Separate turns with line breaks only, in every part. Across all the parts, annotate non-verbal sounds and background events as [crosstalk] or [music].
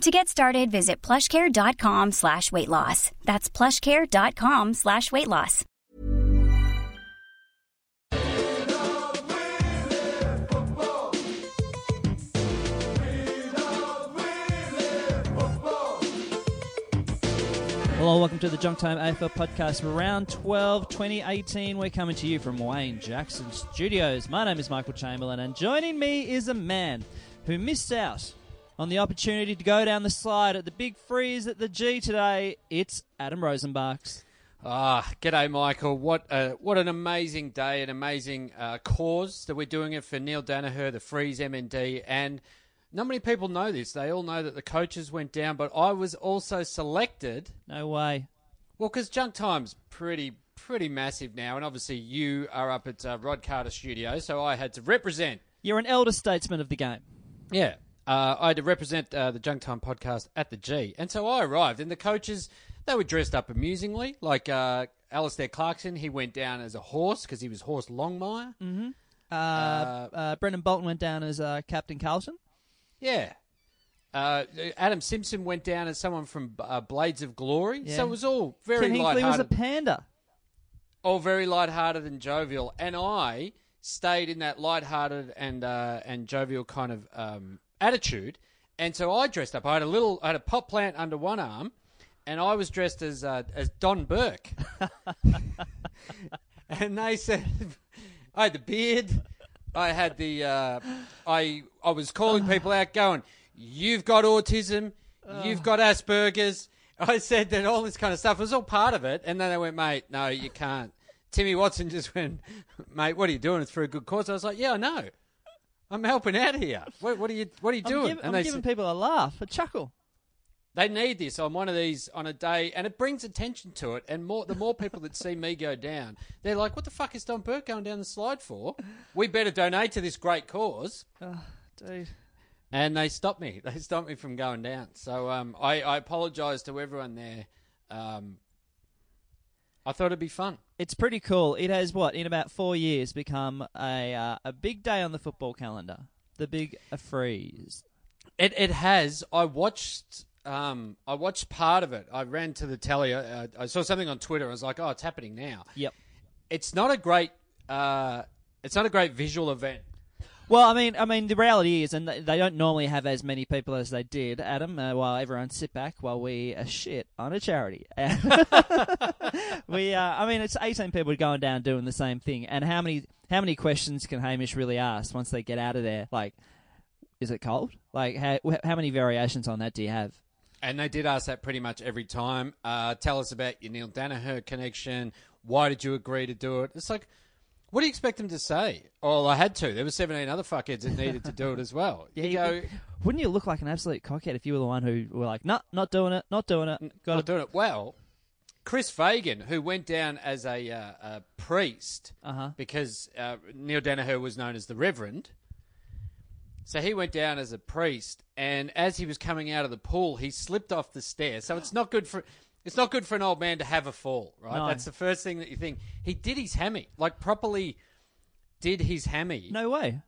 To get started, visit plushcare.com slash weight loss. That's plushcare.com slash weight loss.
Hello, welcome to the Junk Time AFL podcast for round 12, 2018. We're coming to you from Wayne Jackson Studios. My name is Michael Chamberlain, and joining me is a man who missed out on the opportunity to go down the slide at the big freeze at the G today. It's Adam Rozenbachs.
Ah, g'day, Michael. What a, what an amazing day, an amazing uh, cause that we're doing it for Neale Daniher, the Freeze MND, and not many people know this. They all know that the coaches went down, but I was also selected.
No way.
Well, because Junk Time's pretty pretty massive now, and obviously you are up at uh, Rod Carter Studio, so I had to represent.
You're an elder statesman of the game.
Yeah, uh, I had to represent uh, the Junk Time podcast at the G, and so I arrived, and the coaches they were dressed up amusingly, like uh, Alastair Clarkson. He went down as a horse because he was horse Longmire.
Mm-hmm. Uh, uh, Brendon Bolton went down as uh, Captain Carlton.
Yeah. Uh, Adam Simpson went down as someone from uh, Blades of Glory,
Yeah.
so it was all very
Ken Hinkley was a panda.
all very lighthearted and jovial. And I stayed in that lighthearted and uh, and jovial kind of um, attitude. And so I dressed up. I had a little, I had a pot plant under one arm, and I was dressed as uh, as Don Burke. [laughs] and they said, [laughs] I had the beard. I had the, uh, I I was calling people out, going, "You've got autism. You've got Asperger's." I said that all this kind of stuff was all part of it, and then they went, "Mate, no, you can't." Timmy Watson just went, "Mate, what are you doing? It's for a good cause." I was like, "Yeah, I know. I'm helping out here. What, what are you What are you
I'm,
doing?"
I'm
they
giving
said-
people a laugh, a chuckle.
they need this on one of these on a day, and it brings attention to it. And more, the more people that see me go down, they're like, "What the fuck is Don Burke going down the slide for? We better donate to this great cause."
Dude.
And they stopped me. [laughs] They stopped me from going down. So um, I, I apologise to everyone there. Um, I thought it'd be fun.
It's pretty cool. It has what in about four years become a uh, a big day on the football calendar. The big uh, freeze.
It it has. I watched. Um, I watched part of it. I ran to the telly. Uh, I saw something on Twitter. I was like, "Oh, it's happening now."
Yep.
It's not a great. Uh, it's not a great visual event.
Well, I mean, I mean, the reality is, and they don't normally have as many people as they did, Adam. Uh, while everyone sit back while we uh, shit on a charity. [laughs] we, uh, I mean, it's eighteen people going down doing the same thing, and how many how many questions can Hamish really ask once they get out of there? Like, is it cold? Like, how how many variations on that do you have?
And they did ask that pretty much every time. Uh, tell us about your Neale Daniher connection. Why did you agree to do it? It's like, what do you expect them to say? Oh, I had to. There were 17 other fuckheads that needed to do it as well. [laughs]
Yeah,
you go,
Wouldn't you look like an absolute cockhead if you were the one who were like, no, not doing it, not doing it, got
not
to
doing it well. Chris Fagan, who went down as a, uh, a priest
Uh-huh.
because uh, Neale Daniher was known as the Reverend. So he went down as a priest, and as he was coming out of the pool, he slipped off the stairs. So it's not good for it's not good for an old man to have a fall, right?
No.
That's the first thing that you think. He did his hammy, like properly did his hammy,
No way.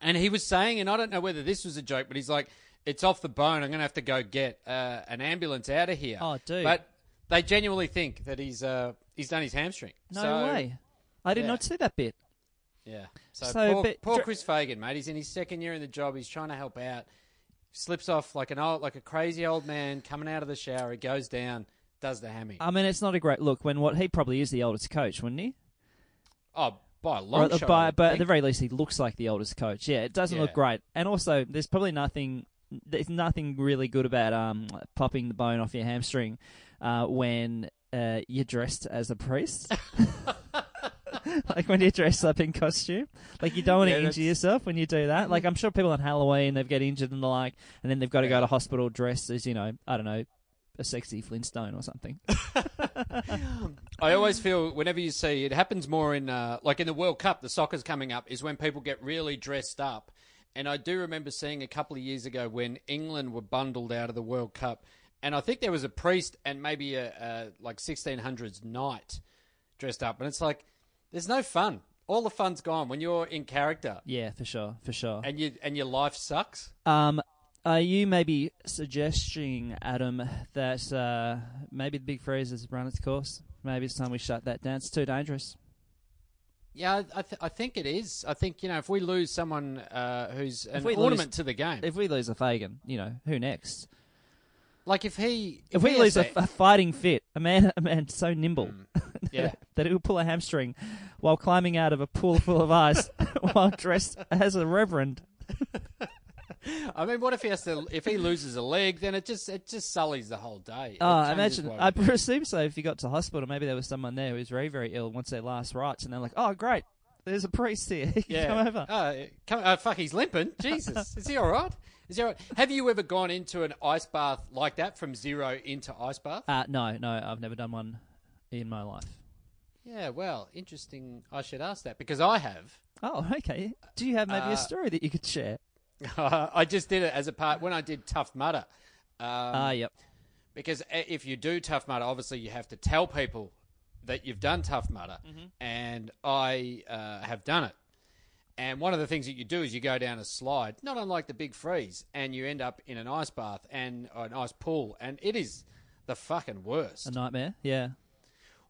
and he was saying, and I don't know whether this was a joke, but he's like, "It's off the bone. I'm going to have to go get uh, an ambulance out of here."
Oh, dude.
But they genuinely think that he's uh, he's done his hamstring.
No
So,
way. I did
yeah.
not see that bit.
Yeah. So,
So,
poor,
but-
poor Chris Fagan, mate. He's in his second year in the job. He's trying to help out. Slips off like an old, like a crazy old man coming out of the shower. He goes down, does the hammy.
I mean, it's not a great look when what he probably is the oldest coach, wouldn't he?
oh, by a long
Or,
shot.
By, but at the very least, he looks like the oldest coach. Yeah, it doesn't look great. And also, there's probably nothing. There's nothing really good about um popping the bone off your hamstring uh, when uh, you're dressed as a priest. [laughs] [laughs] [laughs] like when you're dressed up in costume, like you don't want to
Yeah,
injure yourself when you do that. Like I'm sure people on Halloween they've get injured and the like, and then they've got to go to hospital dressed as you know, I don't know, a sexy Flintstone or something. [laughs] [laughs]
I always feel whenever you see it happens more in uh, like in the World Cup, the soccer's coming up is when people get really dressed up. And I do remember seeing a couple of years ago when England were bundled out of the World Cup, and I think there was a priest and maybe a, a like 1600s knight dressed up, and it's like there's no fun. All the fun's gone when you're in character
Yeah, for sure, for sure.
and you and your life sucks.
Um, are you maybe suggesting, Adam, that uh, maybe the Big Freeze has run its course? Maybe it's time we shut that down. It's too dangerous.
Yeah, I, th- I think it is. I think you know if we lose someone uh, who's an
we lose-
ornament to the game,
If we lose a Fagan, you know who next?
Like if he
If,
if,
we
he
lose a, a fighting fit, a man, a man so nimble mm. [laughs]
yeah.
that he'll pull a hamstring while climbing out of a pool full of ice [laughs] while dressed as a reverend. [laughs]
I mean, what if he has to? If he loses a leg, then it just it just sullies the whole day.
Oh, I imagine. I presume so. If you got to hospital, maybe there was someone there who was very, very ill. Wants their last rites, and they're like, "Oh, great, there's a priest here. He can
yeah.
come over."
Oh, come, oh, fuck, he's limping. Jesus, is he all right? Is he all right? Have you ever gone into an ice bath like that from zero into ice bath?
Uh, no, no, I've never done one in my life.
Yeah, well, interesting. I should ask that because I have.
Oh, okay. Do you have maybe
Uh,
a story that you could share? [laughs]
I just did it as a part when I did Tough Mudder. Um,
Ah, yep.
because if you do Tough Mudder, obviously you have to tell people that you've done Tough Mudder, and I uh, have done it. And one of the things that you do is you go down a slide, not unlike the Big Freeze, and you end up in an ice bath and an ice pool, and it is the fucking worst.
A nightmare. Yeah.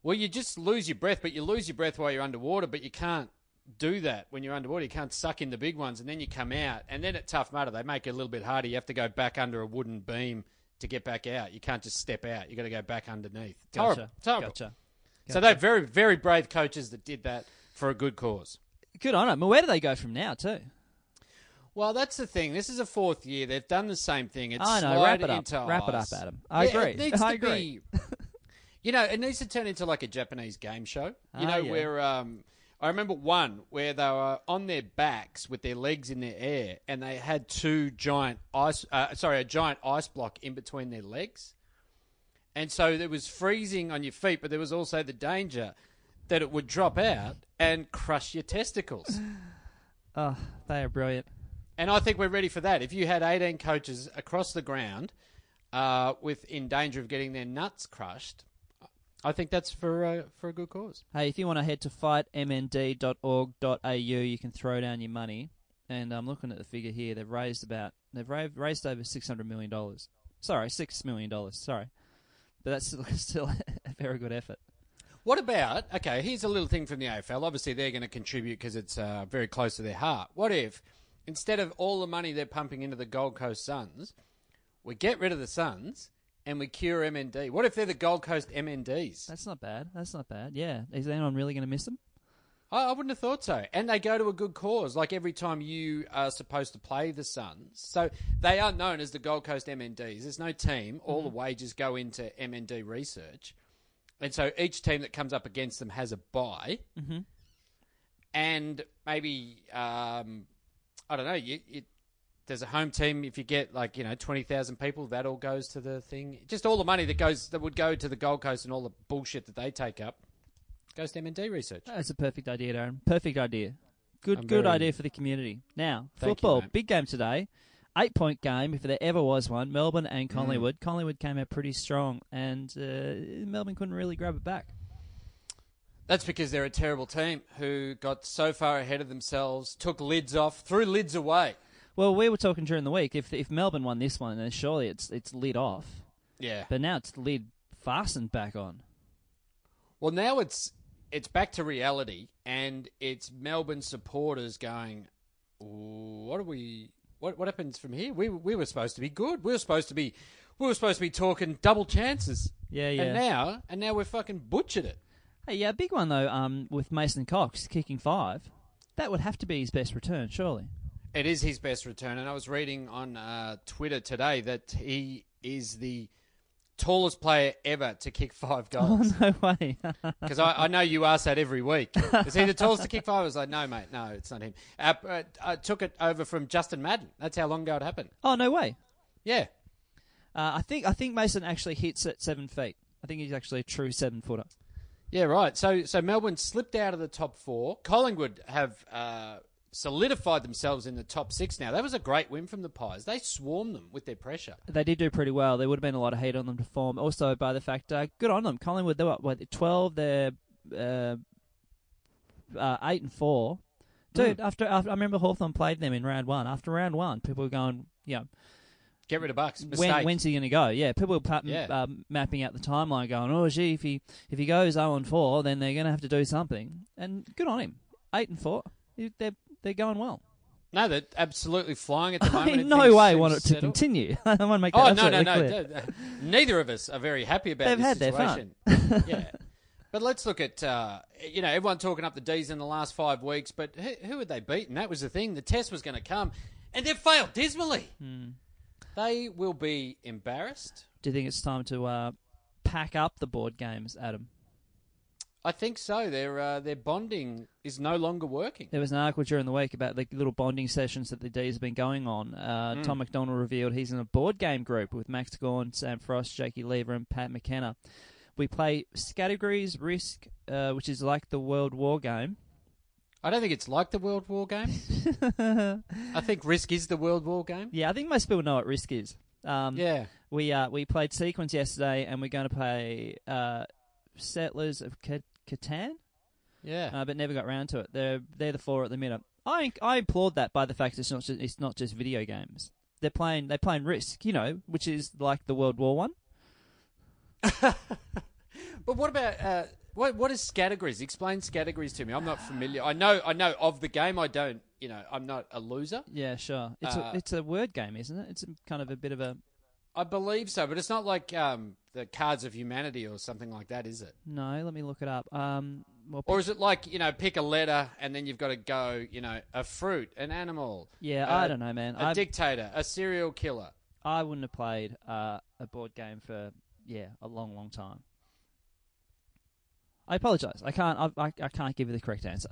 Well, you just lose your breath, but you lose your breath while you're underwater, but you can't do that when you're underwater. You can't suck in the big ones, and then you come out. And then at Tough Mudder, they make it a little bit harder. You have to go back under a wooden beam to get back out. You can't just step out. you got to go back underneath. It's horrible.
Gotcha.
It's horrible.
Gotcha.
So they're very, very brave coaches that did that for a good cause.
Good on them. Well, where do they go from now, too?
Well, that's the thing. This is a fourth year. They've done the same thing. It's
I know. Wrap it up. Wrap it up. Adam. I
Yeah,
agree.
It needs [laughs]
I
to
agree.
be. You know, it needs to turn into like a Japanese game show. You
Ah,
know,
yeah.
where um, I remember one where they were on their backs with their legs in the air, and they had two giant ice. Uh, sorry, a giant ice block in between their legs, and so there was freezing on your feet, but there was also the danger that it would drop out and crush your testicles. [sighs]
Oh, they are brilliant.
And I think we're ready for that. If you had 18 coaches across the ground uh, with in danger of getting their nuts crushed, I think that's for uh, for a good cause.
Hey, if you want to head to fightmnd.org.au, you can throw down your money. And I'm looking at the figure here. They've raised about they've ra- raised over six hundred million dollars. Sorry, six million dollars. Sorry, but that's [laughs] still, still a very good effort.
What about okay? Here's a little thing from the AFL. Obviously, they're going to contribute because it's uh, very close to their heart. What if instead of all the money they're pumping into the Gold Coast Suns, we get rid of the Suns and we cure MND? What if they're the Gold Coast MNDs?
That's not bad. That's not bad. Yeah, is anyone really going to miss them?
I, I wouldn't have thought so. And they go to a good cause. Like every time you are supposed to play the Suns, so they are known as the Gold Coast MNDs. There's no team. All the wages go into MND research, and so each team that comes up against them has a buy. Mm-hmm. And maybe um, I don't know. You, you, there's a home team. If you get like you know twenty thousand people, that all goes to the thing. Just all the money that goes that would go to the Gold Coast and all the bullshit that they take up goes to MND research.
That's a perfect idea, Darren. Perfect idea. Good,
I'm
good
very-
idea for the community. Now,
Thank you,
football,
mate.
big game today. Eight point game, if there ever was one. Melbourne
Mm.
and Collingwood. Collingwood came out pretty strong, and uh, Melbourne couldn't really grab it back.
That's because they're a terrible team who got so far ahead of themselves, took lids off, threw lids away.
Well, we were talking during the week. If if Melbourne won this one, then surely it's it's lid off.
Yeah.
But now it's lid fastened back on.
Well, now it's it's back to reality, and it's Melbourne supporters going, "What are we? What what happens from here? We we were supposed to be good. We were supposed to be, we were supposed to be talking double chances.
Yeah, yeah.
And now and now we're fucking butchered it.
Hey, yeah, big one though. Um, with Mason Cox kicking five, that would have to be his best return, surely.
It is his best return, and I was reading on uh, Twitter today that he is the tallest player ever to kick five [laughs] goals.
Oh, no way! [laughs]
Because I, I know you ask that every week. Is he the tallest to kick five? I was like, no, mate, no, it's not him. Uh, uh, I took it over from Justin Madden. That's how long ago it happened.
oh no way!
Yeah.
Uh, I think I think Mason actually hits at seven feet. I I think he's actually a true seven footer.
Yeah, right. So so Melbourne slipped out of the top four. Collingwood have uh, solidified themselves in the top six now. That was a great win from the Pies. They swarmed them with their pressure.
They did do pretty well. There would have been a lot of heat on them to form. Also, by the fact, uh, good on them. Collingwood, they were what, twelve. They're uh, uh, eight and four. Dude, after, after I remember Hawthorn played them in round one. After round one, people were going, you know,
Get rid of Bucks.
when, when's he going to go? Yeah, people were
Yeah.
uh, mapping out the timeline, going, "Oh, gee, if he if he goes zero and four, then they're going to have to do something." And good on him, eight and four. They're they're going well.
no, they're absolutely flying at the [laughs]
I
moment. and
no way
seem
want it to
settled.
continue. [laughs] I want to make that
Oh no, no, no!
clear.
d- d- Neither of us are very happy about
They've
this
had their
situation.
fun. [laughs]
yeah, but let's look at uh, you know everyone talking up the D's in the last five weeks, but who, who had they beaten? That was the thing. The test was going to come, and they've failed dismally.
Hmm.
They will be embarrassed.
Do you think it's time to uh, pack up the board games, Adam?
I think so. Their uh, their bonding is no longer working.
There was an article during the week about the little bonding sessions that the D's have been going on. Uh,
Hmm.
Tom McDonald revealed he's in a board game group with Max Gawn, Sam Frost, Jakey Lever, and Pat McKenna. We play categories Risk, uh, which is like the World War game.
I don't think it's like the World War game. [laughs] I think Risk is the World War game.
Yeah, I think most people know what Risk is. Um,
Yeah.
We uh, we played Sequence yesterday, and we're going to play uh, Settlers of Ca- Catan.
Yeah.
uh, but never got round to it. They're they're the four at the minute. I I applaud that by the fact it's not just, it's not just video games. They're playing they're playing Risk, you know, which is like the World War One. [laughs]
But what about uh, what? What is categories? Explain categories to me. I'm not familiar. I know. I know of the game. I don't. You know. I'm not a loser.
Yeah, sure. It's
Uh,
a it's a word game, isn't it? It's a, kind of a bit of a
I believe so, but it's not like um, the Cards of Humanity or something like that, is it?
no. Let me look it up. Um, well,
Or is it like you know, pick a letter and then you've got to go. You know, a fruit, an animal.
yeah,
uh,
I don't know, man.
A
I
dictator, a serial killer.
I wouldn't have played uh, a board game for yeah a long, long time. I apologise. I can't. I, I, I can't give you the correct answer.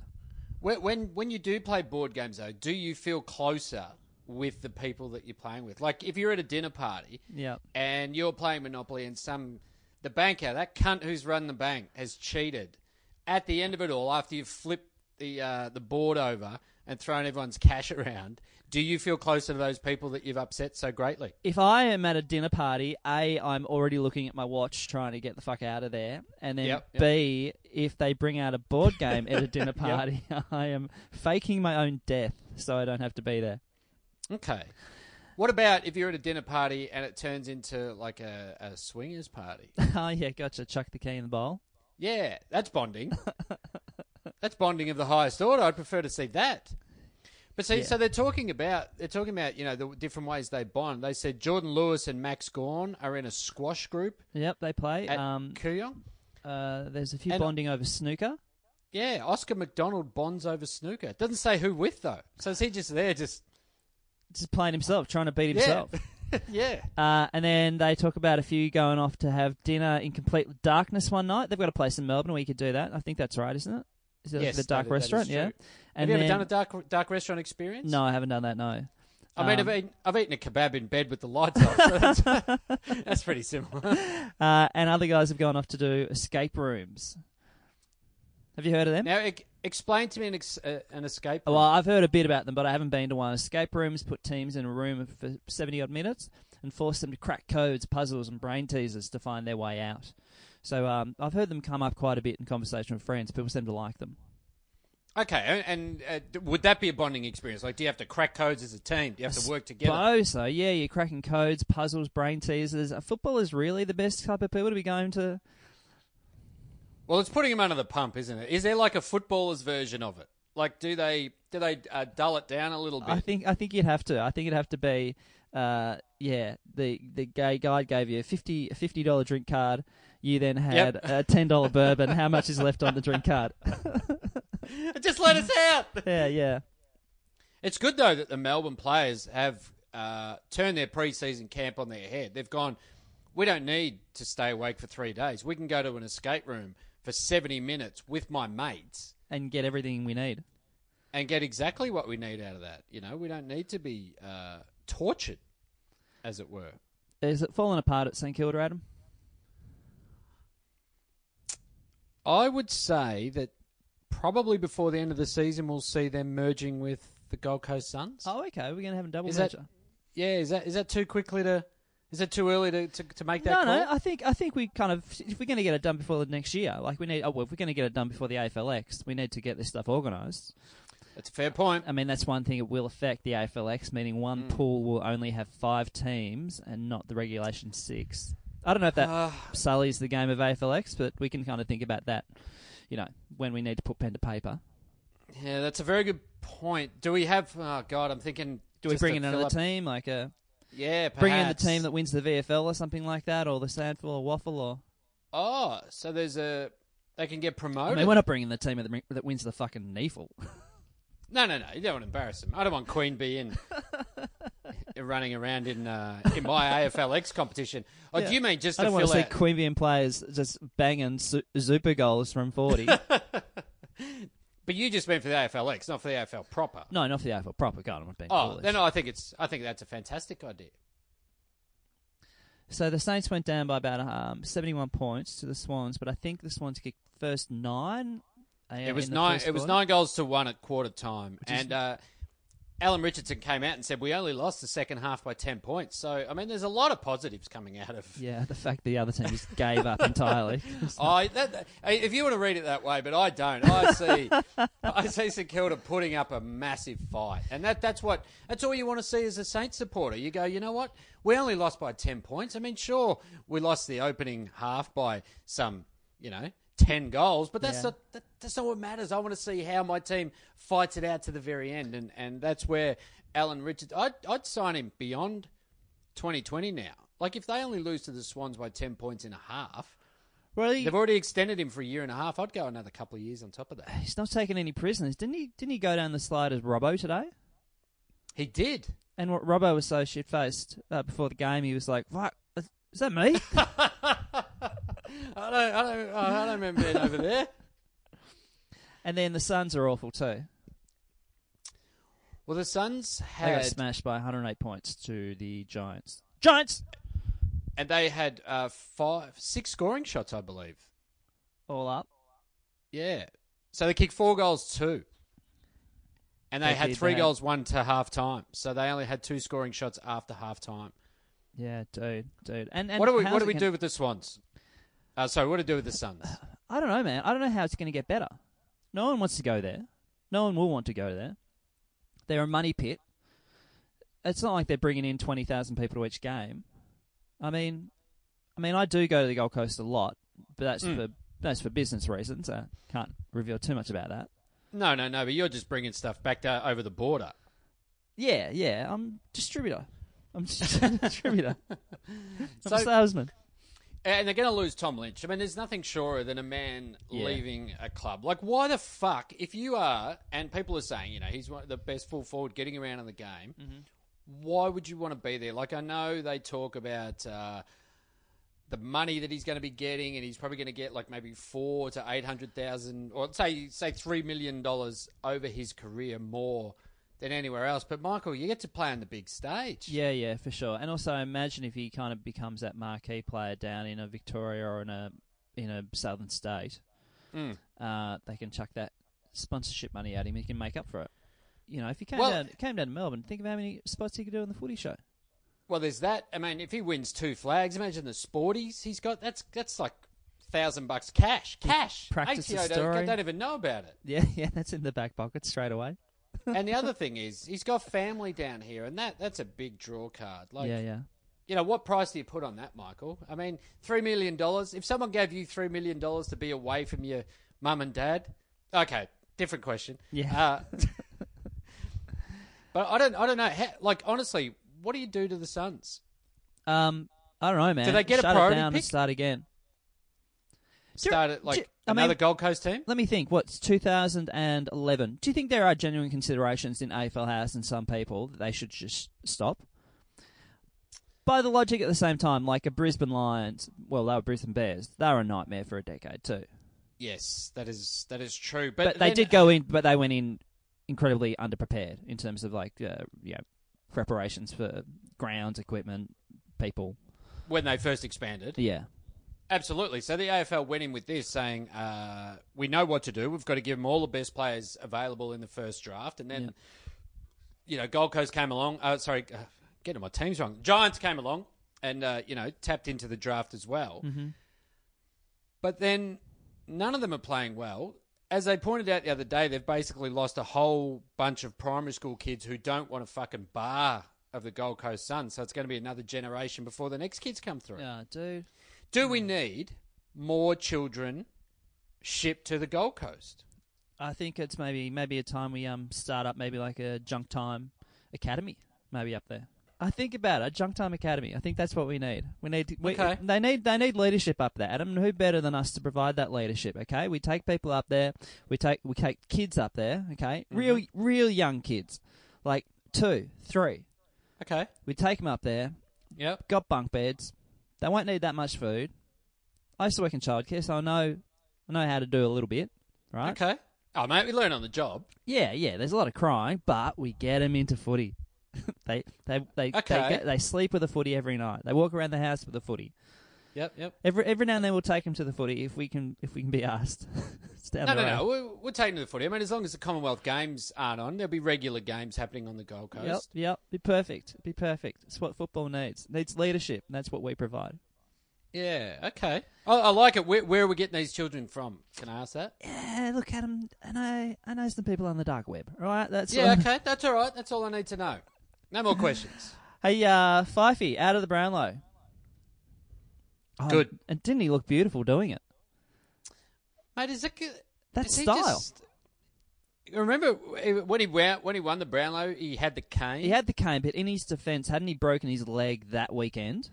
When, when when you do play board games, though, do you feel closer with the people that you're playing with? Like if you're at a dinner party
Yeah.
and you're playing Monopoly, and some the banker, that cunt who's run the bank, has cheated. At the end of it all, after you've flipped the uh, the board over and thrown everyone's cash around, do you feel closer to those people that you've upset so greatly?
if I am at a dinner party, A, I'm already looking at my watch trying to get the fuck out of there. And then
Yep, yep.
B, if they bring out a board game at a [laughs] dinner party, [laughs] I am faking my own death so I don't have to be there.
Okay. What about if you're at a dinner party and it turns into like a, a swingers party? [laughs]
oh, yeah, gotcha. Chuck the key in the bowl.
Yeah, that's bonding. [laughs] that's bonding of the highest order. I'd prefer to see that. But see,
Yeah.
so they're talking about they're talking about you know the different ways they bond. They said Jordan Lewis and Max Gawn are in a squash group
Yep, they play.
at
Um,
Kooyong.
uh, there's a few
And-
bonding over snooker.
Yeah, Oscar McDonald bonds over snooker. It doesn't say who with though. So is he just there? Just
Just playing himself, trying to beat himself. [laughs]
yeah.
Uh, and then they talk about a few going off to have dinner in complete darkness one night. They've got a place in Melbourne where you could do that. I think that's right, isn't it? Is it
Yes,
the dark
that- that
restaurant? yeah.
true.
And
Have you ever done a dark dark restaurant experience?
No, I haven't done that. No.
I mean,
Um,
I've, eaten, I've eaten a kebab in bed with the lights off. So that's, [laughs] that's pretty similar. [laughs]
Uh, and other guys have gone off to do escape rooms. Have you heard of them?
Now, e- explain to me an, ex- uh, an escape.
Well. I've heard a bit about them, but I haven't been to one. Escape rooms put teams in a room for 70 odd minutes and force them to crack codes, puzzles, and brain teasers to find their way out. So um, I've heard them come up quite a bit in conversation with friends. People seem to like them.
Okay, and, and uh, would that be a bonding experience? Like, do you have to crack codes as a team? Do you have to work together?
Suppose so. Yeah, you're cracking codes, puzzles, brain teasers. Football is really the best type of people to be going to.
Well, it's putting them under the pump, isn't it? Is there like a footballer's version of it? Like, do they do they uh, dull it down a little bit?
I think I think you'd have to. I think it'd have to be. Uh, yeah, the the gay guide gave you a fifty a fifty dollar drink card. You then had
Yep.
a ten dollar bourbon. How much is left on the drink card? [laughs]
Just let us out.
yeah, yeah.
It's good though that the Melbourne players have uh, turned their pre-season camp on their head. They've gone. We don't need to stay awake for three days. We can go to an escape room for seventy minutes with my mates
And get everything we need.
and get exactly what we need out of that. You know, we don't need to be uh, tortured, as it were.
Is it falling apart at St Kilda, Adam?
I would say that probably before the end of the season, we'll see them merging with the Gold Coast Suns.
Oh, okay. We're going to have a double
Is that-
measure.
Yeah, is that is that too quickly to? Is it too early to, to, to make that
No,
call?
no. I think I think we kind of if we're going to get it done before the next year, like we need. Oh, well, if we're going to get it done before the AFLX, we need to get this stuff organised.
That's a fair point.
I mean, that's one thing it will affect the AFLX, meaning one
Mm.
pool will only have five teams and not the regulation six. I don't know if that
Uh,
sullies the game of AFLX, but we can kind of think about that. You know, when we need to put pen to paper.
yeah, that's a very good point. Do we have? Oh God, I'm thinking.
Do we bring in another
up-
team, like a
Yeah,
bring in the team that wins the VFL or something like that, or the SANFL or WAFL, or
Oh, so there's a. They can get
I
promoted.
mean, we're not bringing the team that, that wins the fucking NEAFL. [laughs]
No, no, no. You don't want to embarrass them. I don't want Queanbeyan [laughs] running around in uh, in my AFLX competition. Oh,
Yeah.
do you mean just
I don't want to see
out?
Queanbeyan players just banging su- super goals from forty. [laughs]
You just meant for the AFLX, not for the AFL proper.
no, not for the AFL proper. God, I'm being
Oh,
foolish.
then I think it's. I think that's a fantastic idea.
So the Saints went down by about um, 71 points to the Swans, but I think the Swans kicked first nine. uh,
It was
in the
nine.
first
It was
quarter.
nine goals to one at quarter time,
is-
and uh, Alan Richardson came out and said we only lost the second half by ten points. So I mean, there's a lot of positives coming out of.
Yeah, the fact the other team just gave up entirely. [laughs]
I, that, that- if you want to read it that way, but I don't. I see, I see St Kilda putting up a massive fight, and that that's what that's all you want to see as a Saints supporter. You go, you know what? We only lost by ten points. I mean, sure, we lost the opening half by some, you know, ten goals, but that's
Yeah.
not that, that's not what matters. I want to see how my team fights it out to the very end, and and that's where Alan Richards. I'd I'd sign him beyond 2020 now. Like if they only lose to the Swans by ten points in a half.
well, he,
They've already extended him for a year and a half. I'd go another couple of years on top of that.
he's not taking any prisoners. Didn't he? Didn't he go down the slide as Robbo today?
He did.
And what Robbo was so shit faced uh, before the game, he was like, "Fuck, is that me?" [laughs]
I don't. I don't. I don't remember being over there.
and then the Suns are awful too.
Well, the Suns
They got smashed by 108 points to the Giants. Giants
and they had uh, five, six scoring shots, I believe.
all up.
Yeah. So they kicked four goals too, and they,
They
had
did,
three
they had-
goals one to half time. So they only had two scoring shots after half time.
Yeah, dude, dude. And, and
What do we?
how's
What do
it
we
gonna-
do with the Swans? Uh, sorry, what we do with the Suns? [sighs]
I don't know, man. I don't know how it's going to get better. No one wants to go there. No one will want to go there. They're a money pit. It's not like they're bringing in twenty thousand people to each game. I mean, I mean, I do go to the Gold Coast a lot, but that's
Mm.
for that's for business reasons. I can't reveal too much about that.
No, no, no. But you're just bringing stuff back to, over the border.
Yeah, yeah. I'm distributor. I'm [laughs] [laughs] just [laughs] a distributor. I'm
So-
a salesman.
And they're going to lose Tom Lynch. I mean, there's nothing surer than a man
Yeah.
leaving a club. Like, why the fuck, if you are, and people are saying, you know, he's one of the best full forward getting around in the game,
Mm-hmm.
why would you want to be there? Like, I know they talk about uh, the money that he's going to be getting, and he's probably going to get like maybe four to eight hundred thousand, or say say three million dollars over his career more than anywhere else. But Michael, you get to play on the big stage.
Yeah, yeah, for sure. And also, imagine if he kind of becomes that marquee player down in a Victoria or in a in a southern state.
Mm.
Uh, they can chuck that sponsorship money at him. He can make up for it. You know, if he came
Well-
down came down to Melbourne, think of how many spots he could do on the Footy Show.
Well, there's that. I mean, if he wins two flags, imagine the sporties he's got. That's that's like thousand bucks cash, cash.
practice the
ATO don't, don't even know about it.
Yeah, [laughs] yeah, that's in the back pocket straight away.
And the other thing is, he's got family down here, and that that's a big draw card. Like,
yeah, yeah.
you know, what price do you put on that, Michael? I mean, three million dollars. If someone gave you three million dollars to be away from your mum and dad, okay, different question.
Yeah.
Uh, [laughs] but I don't, I don't know. How, like, honestly, what do you do to the Suns?
Um, I don't know, man.
Do they get a
Shut
priority
it down
pick?
and start again. Do you-
Start it like
do I mean-
another Gold Coast team.
Let me think. What's 2011? Do you think there are genuine considerations in AFL House and some people that they should just stop? By the logic, at the same time, like a Brisbane Lions, well, they were Brisbane Bears. They were a nightmare for a decade too.
Yes, that is that is true. But,
But, they
then-
did go in, but they went in incredibly underprepared in terms of like, uh, you know, preparations for grounds, equipment, people.
when they first expanded.
Yeah,
Absolutely. So the AFL went in with this saying, uh, we know what to do. We've got to give them all the best players available in the first draft. And then,
Yeah.
you know, Gold Coast came along. Uh, sorry, uh, getting my teams wrong. Giants came along and, uh, you know, tapped into the draft as well.
Mm-hmm.
But then none of them are playing well. As they pointed out the other day, they've basically lost a whole bunch of primary school kids who don't want a fucking bar of the Gold Coast Sun. So it's going to be another generation before the next kids come through.
Yeah, dude.
Do we need more children shipped to the Gold Coast?
I think it's maybe maybe a time we um start up maybe like a junk time academy maybe up there. I think about it, a junk time academy. I think that's what we need. We need we,
Okay.
they need they need leadership up there. Adam, who better than us to provide that leadership? Okay, we take people up there. We take we take kids up there. Okay, real real young kids, like two, three.
Okay.
We take them up there.
Yep.
Got bunk beds. They won't need that much food. I used to work in childcare, so I know I know how to do a little bit. Right?
Okay. Oh, mate, we learn on the job.
Yeah, yeah. There's a lot of crying, but we get them into footy. [laughs] they they they
Okay.
they, get, they sleep with a footy every night. They walk around the house with a footy.
Yep, yep.
Every every now and then we'll take them to the footy if we can if we can be asked. [laughs] down
No,
the
no,
road.
no. We're, we're taking to the footy. I mean, as long as the Commonwealth Games aren't on, there'll be regular games happening on the Gold Coast.
yep. yep. Be perfect. Be perfect. It's what football needs. It needs leadership, and that's what we provide.
Yeah, okay. I, I like it. Where, where are we getting these children from? Can I ask that?
Yeah, look at them. I know I know some people on the dark web. right? that's
Yeah, okay. That's all right. That's all I need to know. No more questions. [laughs]
Hey, uh, Fifey, out of the Brownlow. Oh,
Good.
And didn't he look beautiful doing it?
Mate, is it...
That's style.
just- Remember when he won, when he won the Brownlow, he had the cane.
He had the cane, but in his defence, hadn't he broken his leg that weekend?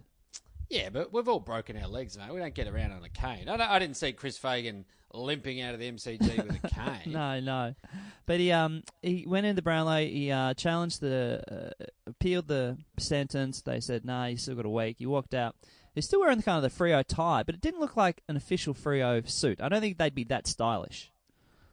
Yeah, but we've all broken our legs, mate. We don't get around on a cane. I, I didn't see Chris Fagan limping out of the MCG with a cane. [laughs]
No, no. But he um he went into Brownlow. He uh, challenged the uh, appealed the sentence. They said no, nah, you still got a week. He walked out. He's still wearing the kind of the Freo tie, but it didn't look like an official Freo suit. I don't think they'd be that stylish.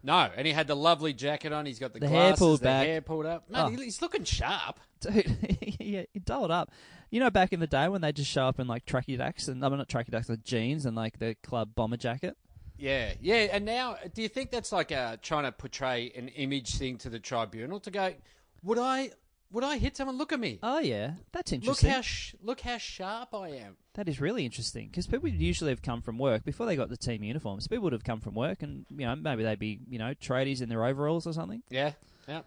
No, and he had the lovely jacket on. He's got the,
The hair pulled
the
back.
hair pulled up. Mate,
Oh.
he's looking sharp.
Dude, [laughs] yeah, he dolled up. You know, back in the day when they just show up in like tracky dacks and I'm mean, not tracky dacks, like jeans and like the club bomber jacket.
Yeah, yeah. And now, do you think that's like uh, trying to portray an image thing to the tribunal to go? Would I? Would I hit someone? Look at me.
Oh yeah, that's
look
interesting.
how sh- look how sharp I am.
That is really interesting because people would usually have come from work before they got the team uniforms. People would have come from work and you know maybe they'd be you know tradies in their overalls or something.
Yeah, yeah.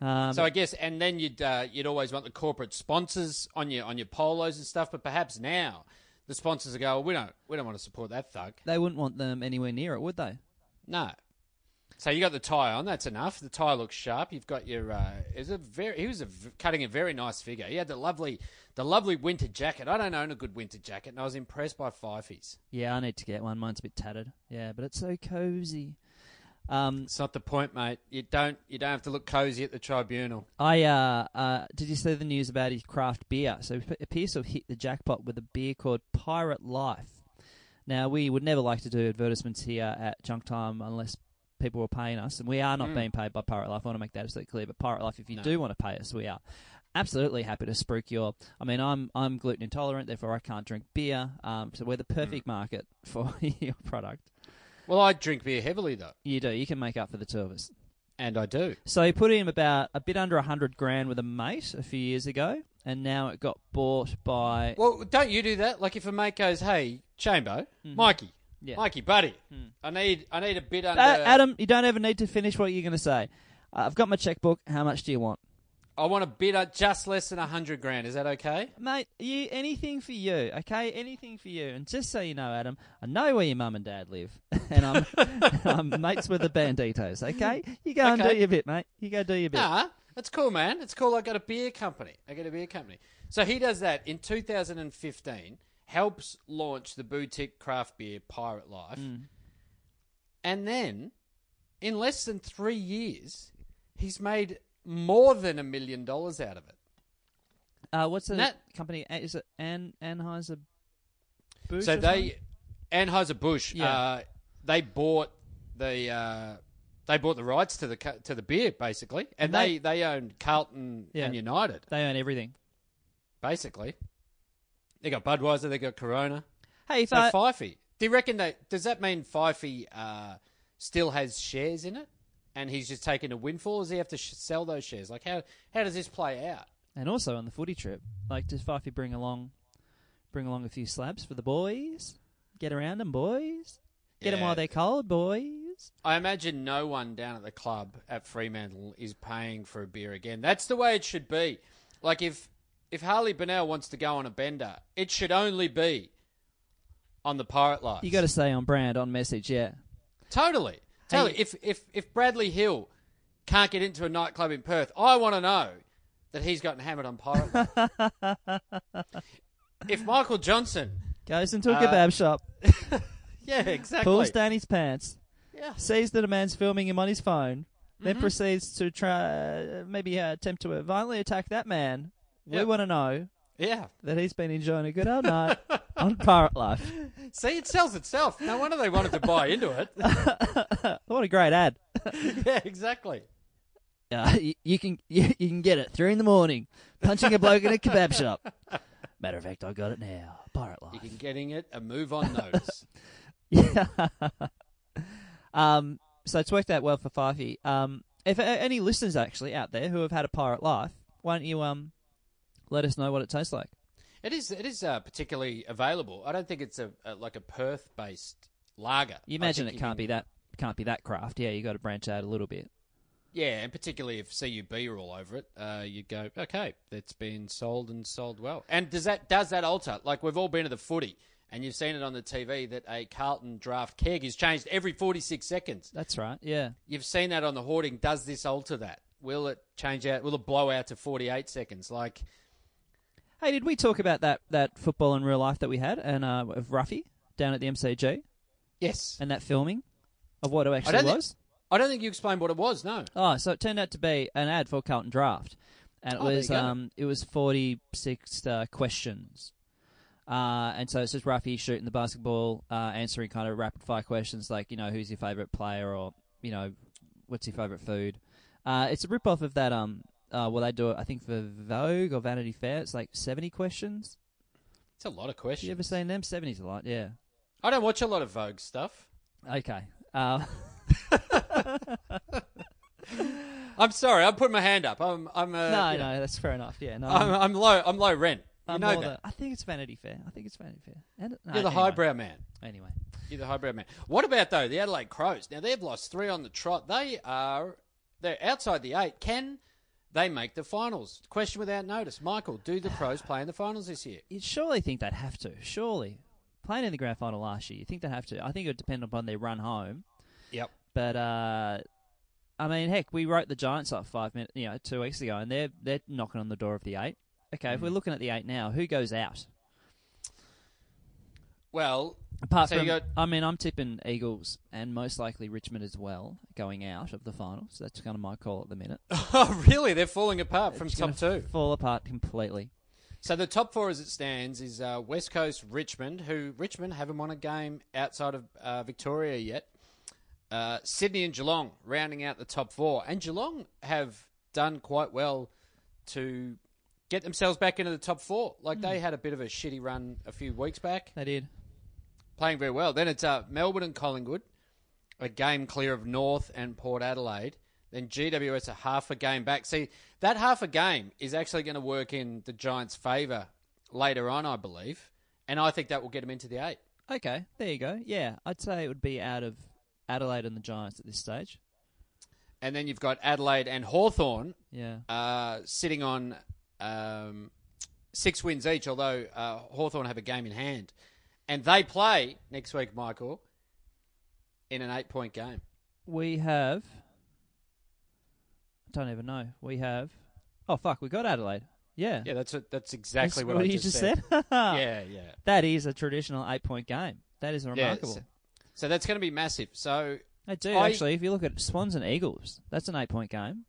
Um,
So I guess, and then you'd uh, you'd always want the corporate sponsors on your on your polos and stuff. But perhaps now the sponsors will go, we don't we don't want to support that thug.
they wouldn't want them anywhere near it, would they?
No. So you got the tie on. That's enough. The tie looks sharp. You've got your. Uh, is a very. He was a, cutting a very nice figure. He had the lovely, the lovely winter jacket. I don't own a good winter jacket, and I was impressed by Fifey's.
Yeah, I need to get one. Mine's a bit tattered. Yeah, but it's so cozy. Um,
It's not the point, mate. You don't. You don't have to look cozy at the tribunal.
I uh, uh, did you see the news about his craft beer? So it appears to have hit the jackpot with a beer called Pirate Life. Now we would never like to do advertisements here at Junk Time unless people were paying us, and we are not mm. being paid by Pirate Life. I want to make that absolutely clear. But Pirate Life, if you
No.
do want to pay us, we are absolutely happy to spruik your. I mean, I'm I'm gluten intolerant, therefore I can't drink beer. Um, so we're the mm. perfect market for [laughs] your product.
Well, I drink beer heavily though,
You do. You can make up for the two of us.
and I do.
So he put in about a bit under a hundred grand with a mate a few years ago, and now it got bought by.
Well, don't you do that? Like if a mate goes, "Hey, Chambo, mm-hmm. Mikey,
Yeah.
Mikey, buddy, I need I need a bit under."
Uh, Adam, you don't ever need to finish what you're going to say. Uh, I've got my checkbook. How much do you want,
I want a bit uh, just less than a hundred grand. Is that okay?
mate? You anything for you, okay? Anything for you. And just so you know, Adam, I know where your mum and dad live, [laughs] and I'm, [laughs] I'm mates with the Bandidos. Okay, you go and
Okay.
do your bit, mate. You go do your bit.
Nah, that's cool, man. It's cool. I got a beer company. I got a beer company. So he does that in 2015. Helps launch the boutique craft beer Pirate Life, and then in less than three years, he's made more than a million dollars out of it.
Uh, what's the
Nat-
company? Is it An Anheuser? Busch
so they Anheuser Busch,
Yeah.
uh, they bought the uh, they bought the rights to the to the beer basically, and
And they-
they they own Carlton
Yeah.
and United
they own everything.
basically. They got Budweiser, they got Corona.
Hey,
So
I,
Fifey, Do you reckon that does that mean Fifey uh, still has shares in it, and he's just taking a windfall? Does he have to sh- sell those shares? Like how how does this play out?
And also on the footy trip, like does Fifey bring along, bring along a few slabs for the boys? Get around them, boys. Get them while they're cold, boys.
I imagine no one down at the club at Fremantle is paying for a beer again. That's the way it should be. Like if if Harley Bennell wants to go on a bender, it should only be on the Pirate Life.
You got to stay on brand, on message, yeah.
Totally. Totally.
Hey-
If if if Bradley Hill can't get into a nightclub in Perth, I want to know that he's gotten hammered on pirate. Life. [laughs] if Michael Johnson,
Goes into a
Uh,
kebab shop, [laughs]
yeah, exactly.
pulls down his pants,
Yeah.
sees that a man's filming him on his phone, then
Mm-hmm.
proceeds to try, maybe uh, attempt to violently attack that man. We want to know
Yeah.
that he's been enjoying a good old night [laughs] on Pirate Life.
See, it sells itself. No wonder they wanted to buy into it. [laughs]
What a great ad! [laughs]
yeah, exactly.
Uh, you, you can you, you can get it three in the morning, punching a bloke in a kebab shop. Matter of fact, I got it now. Pirate Life.
You can getting it a move on notice.
Yeah. um. So it's worked out well for Fifey. Um. If uh, any listeners actually out there who have had a pirate life, why don't you um, let us know what it tastes like?
it is it is uh, particularly available. I don't think it's a, a like a Perth based lager.
You imagine it
you
can't
can-
be that can't be that craft. Yeah, you got to branch out a little bit.
Yeah, and particularly if CUB are all over it, uh, you go, okay, it's been sold and sold well. And does that does that alter? Like we've all been to the footy, and you've seen it on the TV that a Carlton draft keg is changed every forty six seconds.
That's right. Yeah.
You've seen that on the hoarding. Does this alter that? Will it change out? Will it blow out to forty eight seconds? Like,
Hey, did we talk about that that football in real life that we had and uh, of Ruffy down at the MCG
yes,
and that filming of what it actually
don't thi-
was?
I don't think you explained what it was. No,
Oh, so it turned out to be an ad for Carlton Draft, and it
Oh, there
was
you go.
um it was forty six uh, questions, uh, and so it's just Ruffy shooting the basketball, uh, answering kind of rapid fire questions like you know who's your favourite player or you know what's your favourite food. Uh, it's a rip off of that um uh well they do it I think for Vogue or Vanity Fair. It's like seventy questions.
it's a lot of questions.
you ever seen them? Seventy's a lot, yeah.
I don't watch a lot of Vogue stuff.
Okay. Uh, [laughs]
I'm sorry. I'm putting my hand up. I'm. I'm. Uh,
no,
you know,
no, that's fair enough. Yeah, no.
I'm, I'm low. I'm low rent. You
I'm
know that.
the- I think it's Vanity Fair. I think it's Vanity Fair. And, no,
You're the
anyway.
highbrow man.
Anyway,
You're the highbrow man. What about though the Adelaide Crows? Now they've lost three on the trot. They are. They're outside the eight. Can they make the finals? Question without notice. Michael, do the Crows play in the finals this year?
you'd surely think they'd have to. Surely, playing in the grand final last year, you think they'd have to. I think it would depend upon their run home.
Yep.
But uh, I mean, heck, we wrote the Giants up five minutes, you know, two weeks ago, and they're they're knocking on the door of the eight. Okay,
Mm.
if we're looking at the eight now, who goes out?
Well,
Apart
So
from,
got-
I mean, I'm tipping Eagles and most likely Richmond as well going out of the finals. So that's kind of my call at the minute. [laughs]
oh really? They're falling apart from top two.
fall apart completely.
So the top four as it stands is uh, West Coast Richmond, who Richmond haven't won a game outside of uh, Victoria yet. Uh, Sydney and Geelong rounding out the top four, and Geelong have done quite well to get themselves back into the top four. Like they had a bit of a shitty run a few weeks back,
They did.
Playing very well. Then it's uh, Melbourne and Collingwood, a game clear of North and Port Adelaide. Then GWS a half a game back. See, that half a game is actually going to work in the Giants' favour later on, I believe. And I think that will get them into the eight.
Okay, there you go. Yeah, I'd say it would be out of Adelaide and the Giants at this stage.
And then you've got Adelaide and Hawthorn
Yeah.
uh, sitting on um, six wins each, although uh, Hawthorn have a game in hand. And they play next week, Michael, in an eight point game.
We have. I don't even know. We have. Oh fuck, we got Adelaide. Yeah.
Yeah, that's that's exactly
That's
what, I
you
just, said.
said. [laughs]
yeah, yeah.
That is a traditional eight-point game. That is remarkable.
so, so that's going to be massive. So
They do
I-
actually. If you look at Swans and Eagles, that's an eight-point game.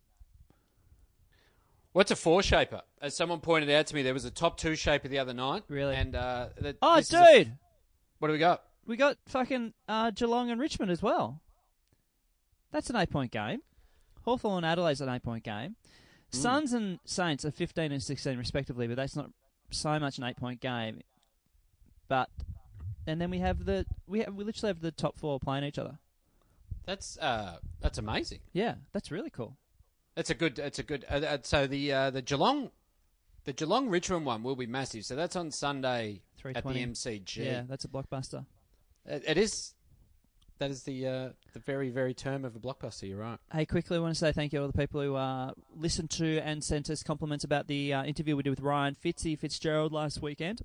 What's a four shaper? As someone pointed out to me, there was a top two shaper the other night.
Really?
And uh, that,
Oh,
is a-
dude,
what do we got?
we got fucking uh, Geelong and Richmond as well. That's an eight-point game. Hawthorn and Adelaide's an eight-point game.
Hmm.
Suns and Saints are fifteen and sixteen respectively, but that's not so much an eight-point game. But and then we have the we have, we literally have the top four playing each other.
That's uh, that's amazing.
Yeah, that's really cool.
That's a good. It's a good. Uh, uh, so the uh, the Geelong, the Geelong Richmond one will be massive. So that's on Sunday at the MCG.
Yeah, that's a blockbuster.
It, it is. That is the uh, the very very term of a blockbuster. You're right.
Hey, quickly, I want to say thank you to all the people who uh, listened to and sent us compliments about the uh, interview we did with Ryan Fitzy Fitzgerald last weekend.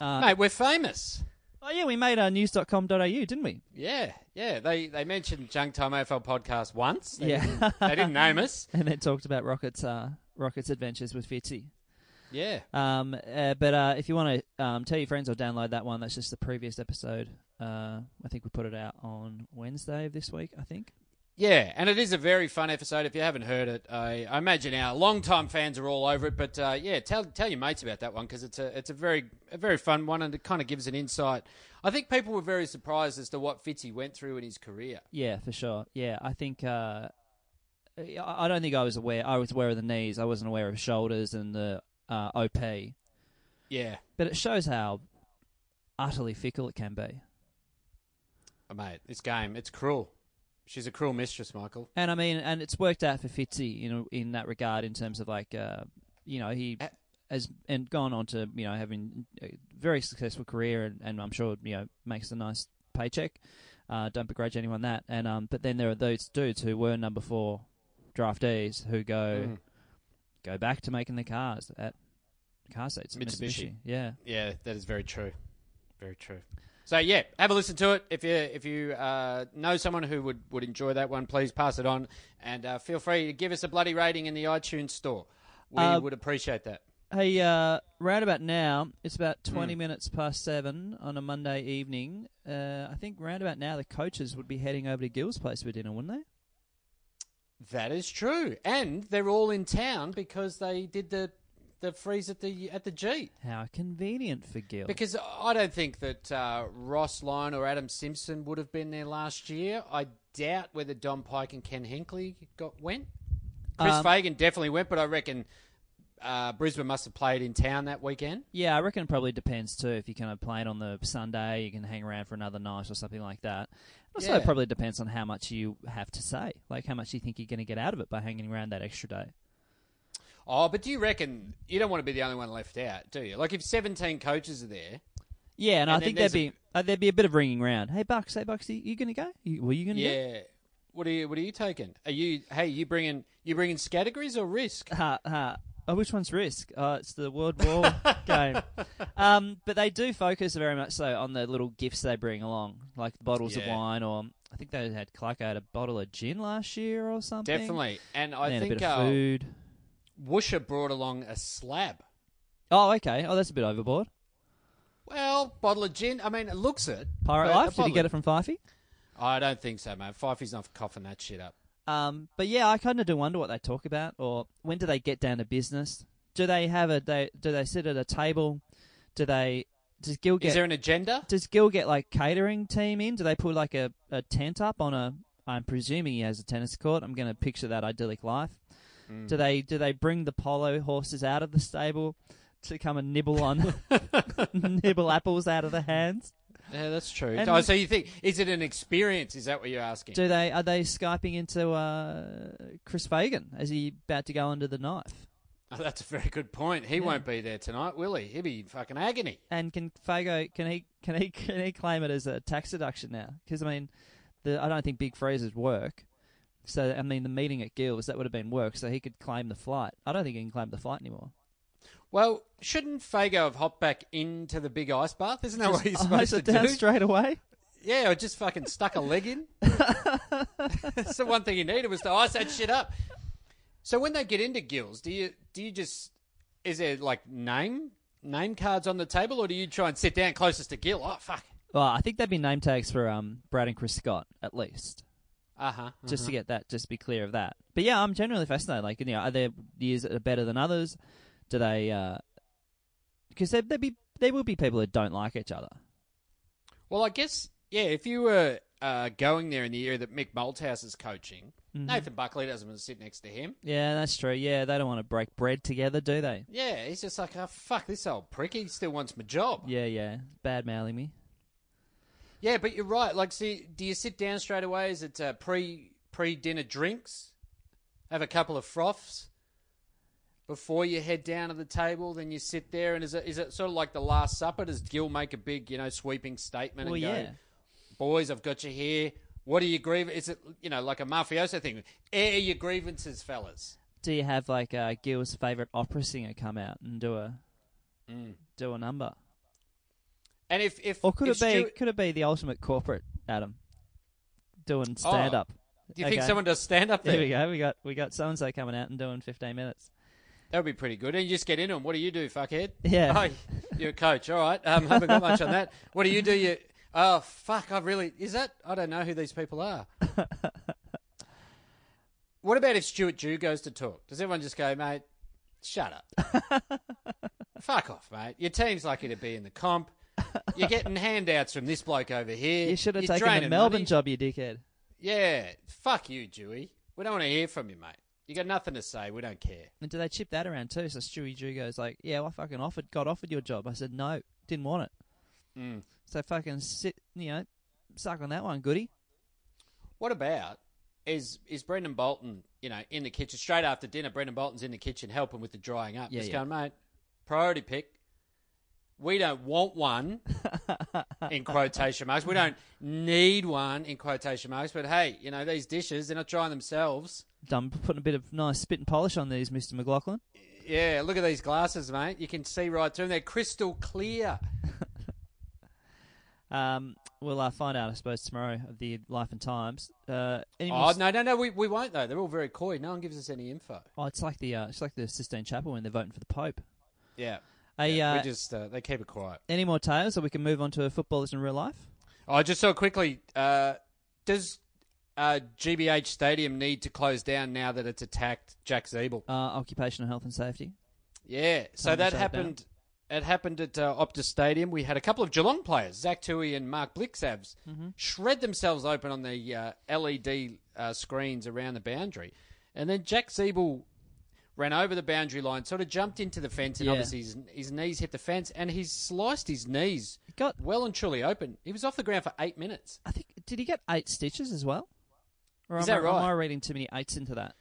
Uh,
Mate, we're famous.
oh yeah, we made uh, news.com.au, didn't we?
Yeah, yeah. They they mentioned Junk Time AFL podcast once. They
Yeah.
didn't, they didn't name us. [laughs]
and then talked about Rockets uh, Rockets adventures with Fitzy.
Yeah.
Um, uh, but uh, if you want to um, tell your friends or download that one, that's just the previous episode. Uh, I think we put it out on Wednesday of this week. I think.
Yeah, and it is a very fun episode. If you haven't heard it, I, I imagine our long-time fans are all over it. But uh, yeah, tell tell your mates about that one because it's a it's a very a very fun one, and it kind of gives an insight. I think people were very surprised as to what Fitzy went through in his career.
Yeah, for sure. Yeah, I think. Uh, I I don't think I was aware. I was aware of the knees. I wasn't aware of shoulders and the uh, OP.
Yeah,
But it shows how utterly fickle it can be.
oh, mate, this game it's cruel. She's a cruel mistress, Michael.
And I mean, and it's worked out for Fitzy, you know, in that regard, in terms of like, uh, you know, he has and gone on to, you know, having a very successful career, and, and I'm sure, you know, makes a nice paycheck. Uh, don't begrudge anyone that. And um, but then there are those dudes who were number four draftees who go
Mm.
Go back to making the cars at car seats at
Mitsubishi.
Mitsubishi. Yeah.
Yeah, that is very true. Very true. So yeah, have a listen to it. If you if you uh, know someone who would, would enjoy that one, please pass it on, and uh, feel free to give us a bloody rating in the iTunes store. We
Uh,
would appreciate that.
Hey, uh, round about now, it's about
Hmm.
20 minutes past seven on a Monday evening. Uh, I think round about now, the coaches would be heading over to Gill's place for dinner, wouldn't they?
That is true, and they're all in town because they did the the freeze at the at the G.
How convenient for Gill.
Because I don't think that uh, Ross Lyon or Adam Simpson would have been there last year. I doubt whether Don Pyke and Ken Hinkley got went. Chris
Um,
Fagan definitely went, but I reckon uh, Brisbane must have played in town that weekend.
yeah, I reckon it probably depends too. If you kind of play it on the Sunday, you can hang around for another night or something like that. Also,
Yeah.
it probably depends on how much you have to say, like how much you think you're going to get out of it by hanging around that extra day.
Oh, but do you reckon you don't want to be the only one left out, do you? Like if 17 coaches are there,
Yeah, and,
And
I think there'd be uh, there'd be a bit of ringing around. Hey, Bucks, hey Bucks, you, you going to go? You, were you going to go?
yeah. What are you? What are you taking? Are you? Hey, you bringing? You bringing categories or risk?
Ha, ha. Oh, which one's Risk? Oh, it's the World War [laughs] game. Um, but they do focus very much so on the little gifts they bring along, like bottles of
Yeah.
wine, or I think they had Clark had a bottle of gin last year or something.
Definitely. And I
And then a
think
bit of
uh,
food.
Woosha brought along a slab.
Oh, okay. Oh, that's a bit overboard.
Well, bottle of gin. I mean, it looks it.
Pirate
but a
Life. Did you
bottle
get it from Fifey?
I don't think so, man. Fifey's not coughing that shit up.
Um, but yeah, I kind of do wonder what they talk about, or when do they get down to business? Do they have a? They, do they sit at a table? Do they? Does Gil get?
Is there an agenda?
does Gil get like catering team in? Do they put like a, a tent up on a? I'm presuming he has a tennis court. I'm going to picture that idyllic life.
Hmm.
Do they do they bring the polo horses out of the stable to come and nibble on [laughs] [laughs] nibble apples out of the hands?
Yeah, that's true.
And-
oh, so you think is it an experience? Is that what you're asking?
Do they are they skyping into uh, Chris Fagan as he about to go under the knife?
Oh, that's a very good point. He won't be there tonight, will he? He'll be in fucking agony.
And can Fago can he can he can he claim it as a tax deduction now? Because I mean, the I don't think big freezers work. So I mean, the meeting at Gills that would have been work. So he could claim the flight. I don't think he can claim the flight anymore.
Well, shouldn't Fago have hopped back into the big ice bath? Isn't that what he's supposed
it
to
down
do?
straight away.
Yeah, or just fucking stuck a leg in. [laughs] That's the one thing he needed was to ice that shit up. So when they get into gills, do you do you just is there like name name cards on the table, or do you try and sit down closest to Gill? Oh fuck.
Well, I think there'd be name tags for um Brad and Chris Scott at least,
Uh huh.
just to get that, just to be clear of that. But yeah, I'm generally fascinated. Like, you know, are there years that are better than others? Do they? Because there there be there will be people that don't like each other.
Well, I guess yeah. If you were uh, going there in the year that Mick Malthouse is coaching,
Mm-hmm.
Nathan Buckley doesn't want to sit next to him.
Yeah, that's true. Yeah, they don't want to break bread together, do they?
Yeah, he's just like, oh fuck, this old prick. He still wants my job.
Yeah, yeah. Bad mouthing me.
Yeah, but you're right. Like, see, do you sit down straight away? Is it uh, pre pre dinner drinks? Have a couple of froths before you head down to the table. Then you sit there, and is it is it sort of like the Last Supper? Does Gil make a big, you know, sweeping statement
Well,
and go,
yeah.
"Boys, I've got you here. What are your grievances? Is it you know like a mafioso thing? Air your grievances, fellas."
Do you have like uh, Gil's favorite opera singer come out and do a
Mm.
do a number,
And if if
or could
if
it be
Stuart-
could it be the ultimate corporate Adam doing stand up?
do you think someone does stand up
There
there?
we go. We got we got so and so coming out and doing fifteen minutes.
That would be pretty good. And you just get into them. What do you do, fuckhead?
Yeah.
Oh, you're a coach. All right. Um, haven't got much on that. What do you do? You. Oh fuck! I really is that. I don't know who these people are. [laughs] what about if Stuart Dew goes to talk? Does everyone just go, mate? Shut up. [laughs] fuck off, mate. Your team's lucky to be in the comp. You're getting handouts from this bloke over here.
You should have
You're
taken the
draining
Melbourne
money.
job, you dickhead.
Yeah. Fuck you, Dewey. We don't want to hear from you, mate. You got nothing to say. We don't care.
And do they chip that around too? So Stewie Dew goes like, "Yeah, well, I fucking offered, got offered your job." I said no, didn't want it.
Mm.
So fucking sit, you know, suck on that one, goody.
What about is is Brendon Bolton, you know, in the kitchen straight after dinner? Brendon Bolton's in the kitchen helping with the drying up.
Yeah,
Just
yeah.
going, mate. Priority pick. We don't want one [laughs] in quotation marks. We don't need one in quotation marks. But hey, you know these dishes, they're not drying themselves.
Done putting a bit of nice spit and polish on these, Mister McLachlan.
Yeah, look at these glasses, mate. You can see right through them. They're crystal clear. [laughs]
Um, we'll uh, find out, I suppose, tomorrow of the life and times. Uh, any
Oh no, no, no. We, we won't though. They're all very coy. No one gives us any info.
oh, it's like the uh, it's like the Sistine Chapel when they're voting for the Pope.
Yeah.
A,
Yeah,
uh,
we just uh, they keep it quiet.
any more tales, or we can move on to a footballers in real life?
Oh, just so quickly, uh, does uh, GBH Stadium need to close down now that it's attacked Jack Ziebell?
Uh, occupational health and safety.
Yeah, so
Time
that
shut it
happened. It happened at uh, Optus Stadium. We had a couple of Geelong players, Zach Tuohy and Mark Blicavs,
Mm-hmm.
shred themselves open on the uh, LED uh, screens around the boundary, and then Jack Ziebell ran over the boundary line, sort of jumped into the fence, and
Yeah.
obviously his, his knees hit the fence, and he sliced his knees
He got,
well and truly open. He was off the ground for eight minutes.
I think, did he get eight stitches as well? Or
Is
am
that
I, Am? I reading too many eights into that?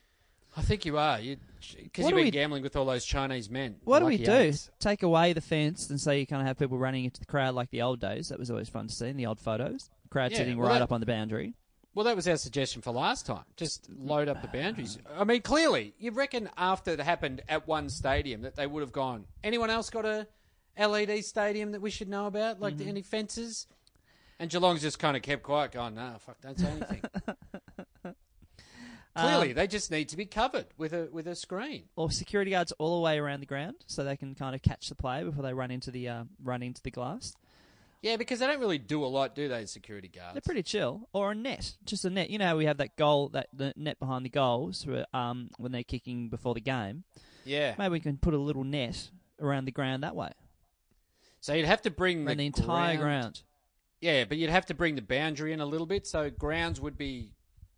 I think you are. You because
What
you've
do
been
we-
gambling with all those Chinese men.
What do we
Lucky
do?
eights.
Take away the fence and say you kind of have people running into the crowd like the old days. That was always fun to see in the old photos. Crowd
Yeah,
sitting
well,
right
that-
up on the boundary.
Well, that was our suggestion for last time. Just load up the boundaries. I mean, clearly, you reckon after it happened at one stadium that they would have gone. Anyone else got a LED stadium that we should know about? Like
Mm-hmm.
any fences? And Geelong's just kind of kept quiet, going, "No, fuck, don't say anything." [laughs] clearly,
Um,
they just need to be covered with a with a screen.
Or security guards all the way around the ground so they can kind of catch the player before they run into the uh, run into the glass.
Yeah, because they don't really do a lot, do they? Security guards.
They're pretty chill. Or a net, just a net. You know how we have that goal, that the net behind the goals, um, when they're kicking before the game.
yeah.
Maybe we can put a little net around the ground that way,
So you'd have to bring
around the, entire ground.
Yeah, but you'd have to bring the boundary in a little bit. So grounds would be,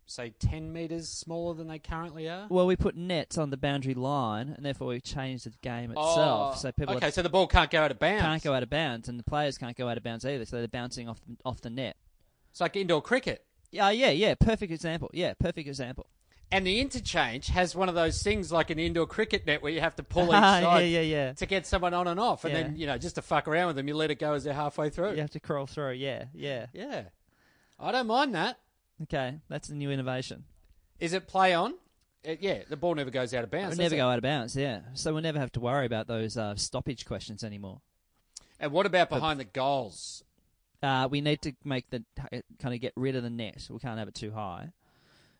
say, 10 metres smaller than they currently are.
Well, we put nets on the boundary line, and therefore we changed the game itself.
Oh,
so people
okay, so the ball can't go out of bounds.
can't go out of bounds, and the players can't go out of bounds either. So they're bouncing off the, off the net.
It's like indoor cricket.
Yeah, yeah, yeah. Perfect example. Yeah, perfect example.
And the interchange has one of those things like an indoor cricket net where you have to pull [laughs] each
yeah,
side
yeah, yeah.
to get someone on and off. And
Yeah.
then, you know, just to fuck around with them, you let it go as they're halfway through.
You have to crawl through. Yeah, yeah.
Yeah. I don't mind that.
Okay, that's a new innovation.
Is it play on? Uh, yeah, the ball never goes out of bounds. Does
never
it?
go out of bounds. Yeah, so we'll never have to worry about those uh, stoppage questions anymore.
And what about behind the goals?
Uh, we need to make the kind of get rid of the net. We can't have it too high,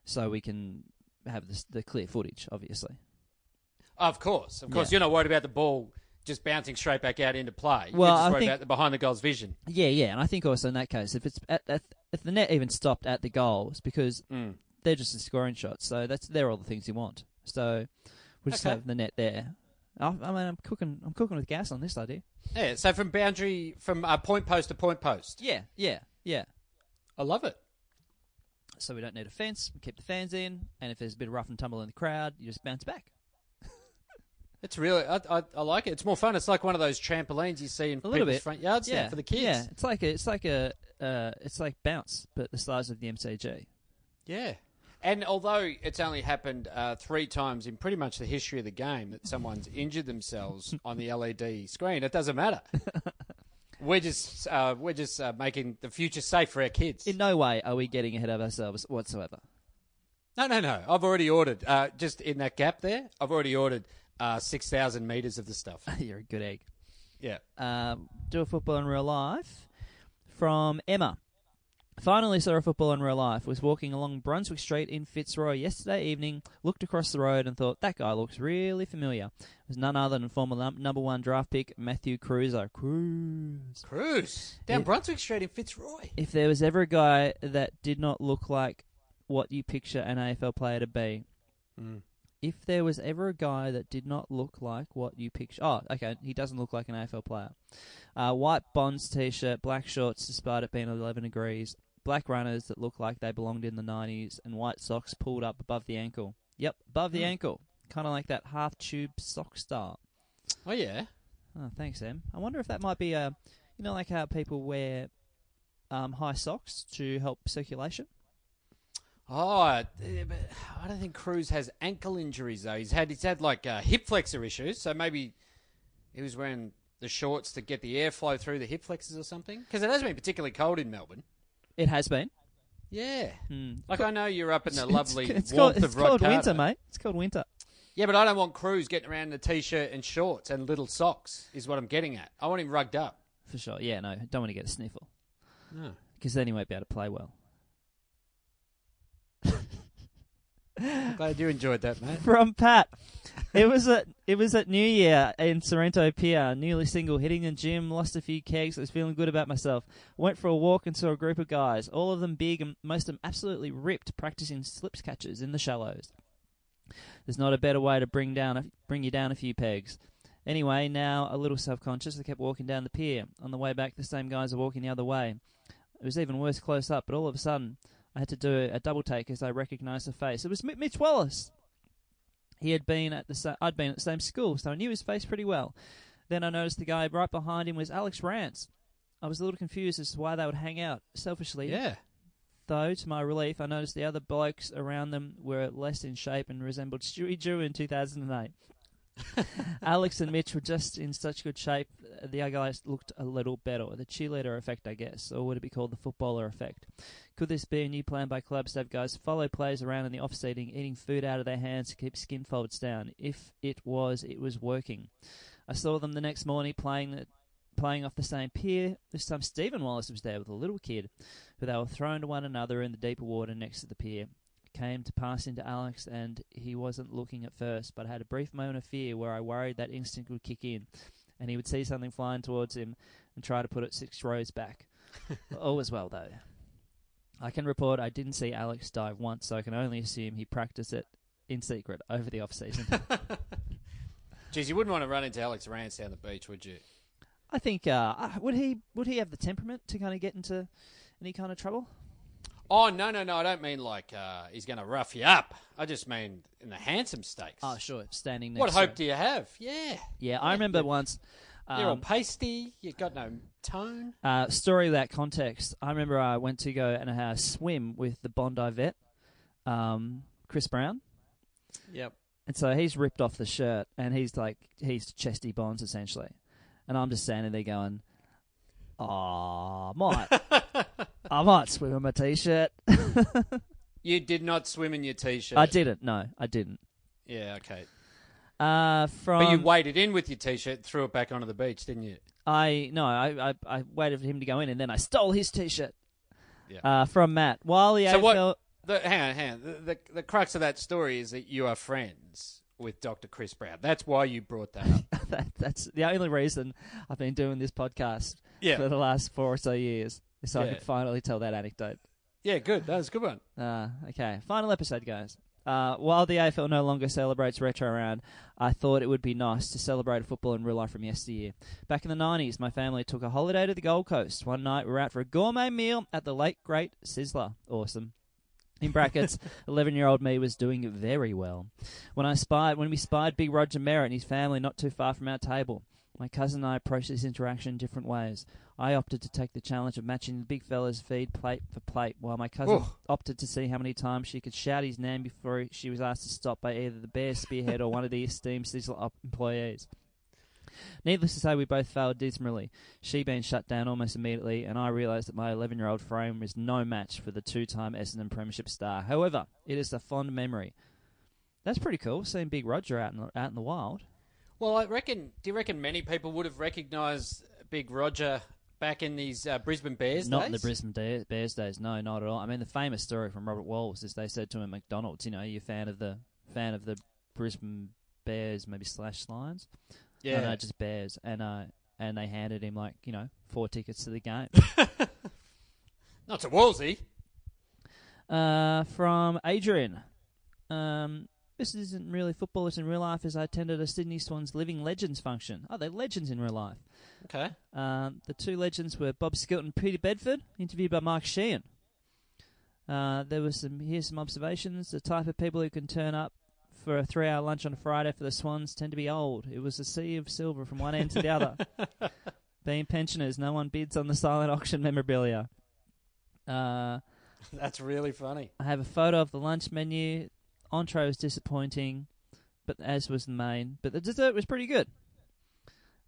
so we can have this, the clear footage. Obviously,
Of course, of course.
Yeah.
You're not worried about the ball just bouncing straight back out into play.
Well,
You're just
I
worried
think-
about the behind the goals vision.
yeah, yeah. And I think also in that case, if it's at, at, if the net even stopped at the goals, because
Mm.
they're just a scoring shot, so that's they're all the things you want. So we'll just
Okay.
have the net there. I, I mean, I'm cooking. I'm cooking with gas on this idea.
Yeah, so from boundary, from uh, point post to point post.
Yeah, yeah, yeah.
I love it.
So we don't need a fence. We keep the fans in, and if there's a bit of rough and tumble in the crowd, you just bounce back.
It's really, I, I, I like it. It's more fun. It's like one of those trampolines you see in
A little bit.
front yards
yeah,
for the kids.
Yeah, it's like a, it's like a, uh, it's like bounce, but the size of the MCG.
Yeah. And although it's only happened uh, three times in pretty much the history of the game that someone's [laughs] injured themselves on the LED screen, it doesn't matter. [laughs] we're just uh, we're just uh, making the future safe for our kids.
In no way are we getting ahead of ourselves whatsoever.
no, no, no. I've already ordered uh, just in that gap there. I've already ordered uh, six thousand meters of the stuff. [laughs]
You're a good egg.
Yeah.
um, do a football in real life from Emma. Finally saw a football in real life. Was walking along Brunswick Street in Fitzroy yesterday evening. Looked across the road and thought that guy looks really familiar. It was none other than former num- number one draft pick Matthew Kreuzer. Cruz.
Cruise down
Yeah.
Brunswick Street in Fitzroy.
If there was ever a guy that did not look like what you picture an AFL player to be, if there was ever a guy that did not look like what you picture, oh, okay, he doesn't look like an AFL player. Uh, white Bonds t-shirt, black shorts, despite it being 11 degrees, black runners that look like they belonged in the 90s, and white socks pulled up above the ankle. Yep, above the ankle, kind of like that half tube sock style.
Oh yeah.
Oh, thanks, Em. I wonder if that might be a, you know, like how people wear um, high socks to help circulation.
Oh, uh, but I don't think Cruz has ankle injuries though. He's had he's had like uh, hip flexor issues, so maybe he was wearing the shorts to get the airflow through the hip flexors or something. Because it has been particularly cold in Melbourne.
It has been.
Yeah,
Hmm.
like I know you're up in the [laughs] lovely
it's,
warmth
called, it's
of
called winter, mate. It's called winter.
Yeah, but I don't want Cruz getting around in a t-shirt and shorts and little socks. Is what I'm getting at. I want him rugged up.
For sure. Yeah, no, don't want to get a sniffle.
No.
Because then he won't be able to play well.
I'm glad you enjoyed that, mate.
From Pat. It was at it was at New Year in Sorrento Pier, newly single, hitting the gym, lost a few kegs, I was feeling good about myself. Went for a walk and saw a group of guys, all of them big and most of them absolutely ripped, practicing slips catches in the shallows. There's not a better way to bring down a, bring you down a few pegs. Anyway, now a little self-conscious, I kept walking down the pier. On the way back, the same guys are walking the other way. It was even worse close up, but all of a sudden, I had to do a double take as I recognised the face. It was Mitch Wallace. He had been at the sa- I'd been at the same school, so I knew his face pretty well. Then I noticed the guy right behind him was Alex Rance. I was a little confused as to why they would hang out. Selfishly,
Yeah.
though, to my relief, I noticed the other blokes around them were less in shape and resembled Stewie Dew in 2008. [laughs] Alex and Mitch were just in such good shape. The other guys looked a little better. The cheerleader effect, I guess, or would it be called the footballer effect? Could this be a new plan by clubs to have guys follow players around in the off seating, eating food out of their hands to keep skin folds down? If it was, it was working. I saw them the next morning playing the, playing off the same pier. This time Stephen Wallace was there with a little kid, who they were thrown to one another in the deeper water next to the pier. Came to pass into Alex, and he wasn't looking at first, but I had a brief moment of fear where I worried that instinct would kick in, and he would see something flying towards him and try to put it six rows back. [laughs] All was well, though. I can report I didn't see Alex dive once, so I can only assume he practiced it in secret over the off season. [laughs]
Geez, you wouldn't want to run into Alex Rance down the beach, would you?
I think uh, uh, would he would he have the temperament to kind of get into any kind of trouble?
Oh no, no, no! I don't mean like uh, he's going to rough you up. I just mean in the handsome stakes.
Oh, sure, standing next.
what
to
hope
him.
do you have? Yeah,
Yeah, I remember once.
you're all
Um,
pasty. You've got no tone.
uh, story without context. I remember I went to go and uh, swim with the Bondi vet, um, Chris Brown,
Yep.
and so he's ripped off the shirt and he's like he's chesty bonds essentially, and I'm just standing there going, "Oh, might [laughs] I might swim in my t-shirt." [laughs]
You did not swim in your t-shirt.
I didn't. No, I didn't.
Yeah, okay.
Uh, from
But you waded in with your t-shirt, and threw it back onto the beach, didn't you?
I no, I, I I waited for him to go in and then I stole his t-shirt.
Yeah.
Uh, from Matt. While the
So
AFL,
what- The, hang on, hang on. The, the, the crux of that story is that you are friends with Dr. Chris Brown. That's why you brought that up. [laughs]
that, that's the only reason I've been doing this podcast
Yeah.
for the last four or so years, so I
Yeah.
could finally tell that anecdote.
yeah, good. That was a good one.
Uh, okay, final episode, guys. Uh, while the AFL no longer celebrates retro round, I thought it would be nice to celebrate football in real life from yesteryear. Back in the 90s, my family took a holiday to the Gold Coast. One night, we were out for a gourmet meal at the late great Sizzler. Awesome. In brackets, [laughs] 11 year old me was doing very well. When I spied, when we spied Big Roger Merrett and his family not too far from our table, My cousin and I approached this interaction in different ways. I opted to take the challenge of matching the big fella's feed plate for plate, while my cousin
Oof.
opted to see how many times she could shout his name before she was asked to stop by either the bear spearhead or one of the esteemed Sizzler employees. Needless to say, we both failed dismally. She being shut down almost immediately, and I realised that my 11-year-old frame was no match for the two-time Essendon Premiership star. However, it is a fond memory. That's pretty cool, seeing Big Roger out in the, out in the wild.
Well, I reckon. Do you reckon many people would have recognised Big Roger back in these uh, Brisbane Bears
Not
days?
in the Brisbane da- Bears days, no, not at all. I mean, the famous story from Robert Walls is they said to him at McDonald's, you know, you fan of the fan of the Brisbane Bears, maybe slash Lions,
Yeah.
no, no, just Bears, and uh, and they handed him like you know four tickets to the game. [laughs]
Not to Wolsey.
uh, from Adrian, um, this isn't really football. It's in real life. As I attended a Sydney Swans Living Legends function. Oh, they're legends in real life.
Okay.
Um, the two legends were Bob Skilton and Peter Bedford, interviewed by Mark Sheehan. Uh, there was some here's some observations. The type of people who can turn up for a three-hour lunch on a Friday for the Swans tend to be old. It was a sea of silver from one end to the other. [laughs] Being pensioners, no one bids on the silent auction memorabilia. Uh, [laughs]
That's really funny.
I have a photo of the lunch menu. Entree was disappointing, but as was the main. But the dessert was pretty good.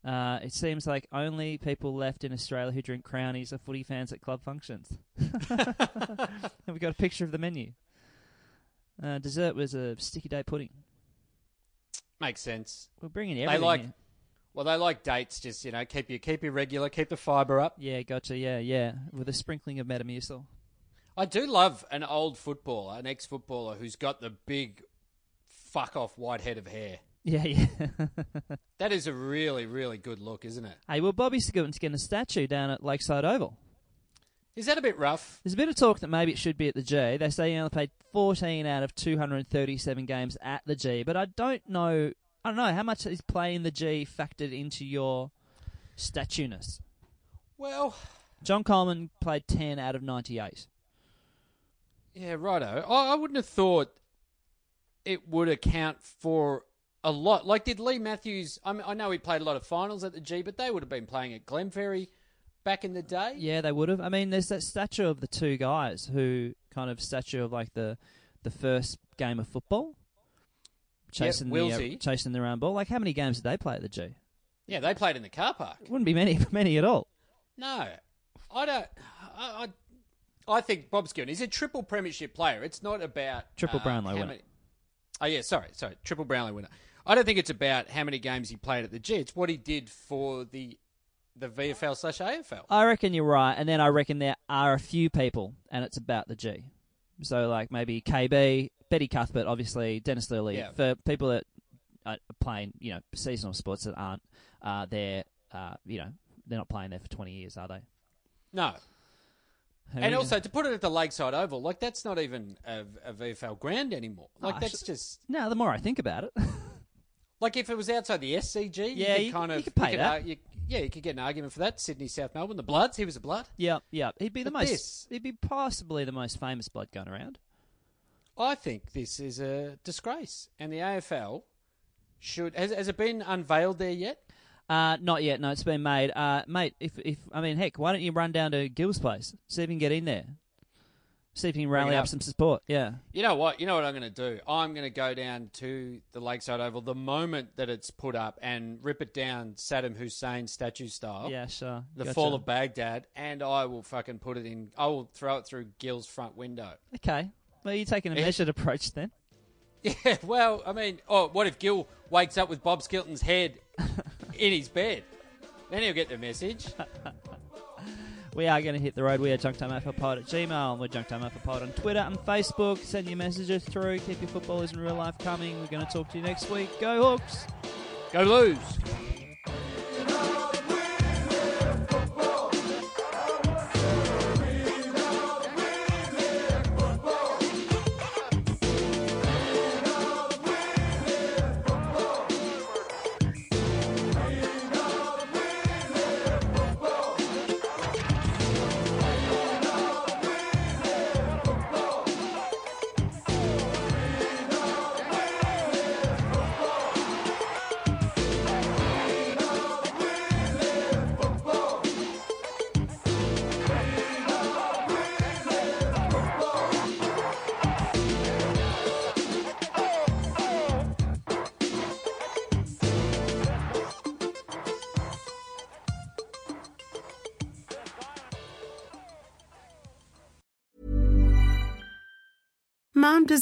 Uh, it seems like only people left in Australia who drink crownies are footy fans at club functions. [laughs] and we got a picture of the menu. Uh, dessert was a sticky day pudding.
Makes sense.
We're bringing everything.
like-
here.
Well, they like dates. Just you know, keep you keep you regular, keep the fibre up.
Yeah, gotcha. Yeah, yeah, with a sprinkling of Metamucil.
I do love an old footballer, an ex-footballer who's got the big fuck off white head of hair.
Yeah, yeah. [laughs]
That is a really, really good look, isn't it?
hey, well, Bobby Skilton's getting a statue down at Lakeside Oval.
Is that a bit rough?
There's a bit of talk that maybe it should be at the G. They say he only played 14 out of 237 games at the G, but I don't know. I don't know how much is playing the G factored into your statueness.
Well,
John Coleman played 10 out of 98.
Yeah, righto. I, I wouldn't have thought it would account for a lot. Like, did Leigh Matthews? I, mean, I know he played a lot of finals at the G, but they would have been playing at Glenferrie back in the day.
Yeah, they would have. I mean, there's that statue of the two guys who kind of statue of like the the first game of football, chasing the uh, chasing the round ball. Like, how many games did they play at the G?
Yeah, they played in the car park.
Wouldn't be many, [laughs] many at all.
No, I don't. I, I, I think Bob Skilton is a triple premiership player. It's not about
Triple
uh,
Brownlow winner.
many- Oh yeah, sorry, sorry, triple Brownlow winner. I don't think it's about how many games he played at the G. It's what he did for the the VFL slash AFL.
I reckon you're right, and then I reckon there are a few people, and it's about the G. So like maybe KB, Betty Cuthbert, obviously Dennis Lillee.
Yeah.
For people that are playing, you know, seasonal sports that aren't uh, there, uh, you know, they're not playing there for 20 years, are they?
No, and also to put it at the Lakeside Oval, like that's not even a, a VFL ground anymore. Like
Oh,
that's just
now the more I think about it, [laughs]
like if it was outside the SCG,
Yeah,
you
you
kind
could-
of
you could pay
could
that.
you- yeah, you could get an argument for that. Sydney, South Melbourne, the Bloods. He was a Blood.
yeah, yeah, he'd be the
But
most,
this-
he'd be possibly the most famous blood going around.
I think this is a disgrace, and the AFL should has, has it been unveiled there yet?
Uh, not yet. No, it's been made. Uh, mate, if if I mean, heck, why don't you run down to Gill's place, see if you can get in there, see if you can rally up
up.
some support. Yeah.
You know what? You know what I'm going to do? I'm going to go down to the Lakeside Oval the moment that it's put up and rip it down Saddam Hussein statue style.
Yeah, sure.
The
Gotcha.
fall of Baghdad, and I will fucking put it in. I will throw it through Gill's front window.
Okay. Well, you're taking a
Yeah.
measured approach then. [laughs]
Yeah, well, I mean, oh, what if Gill wakes up with Bob Skilton's head [laughs] in his bed? Then he'll get the message. [laughs]
We are going to hit the road. We are JunkTimeAlphaPod at Gmail, and we're JunkTimeAlphaPod on Twitter and Facebook. Send your messages through. Keep your footballers in real life coming. We're going to talk to you next week. Go Hawks!
Go lose.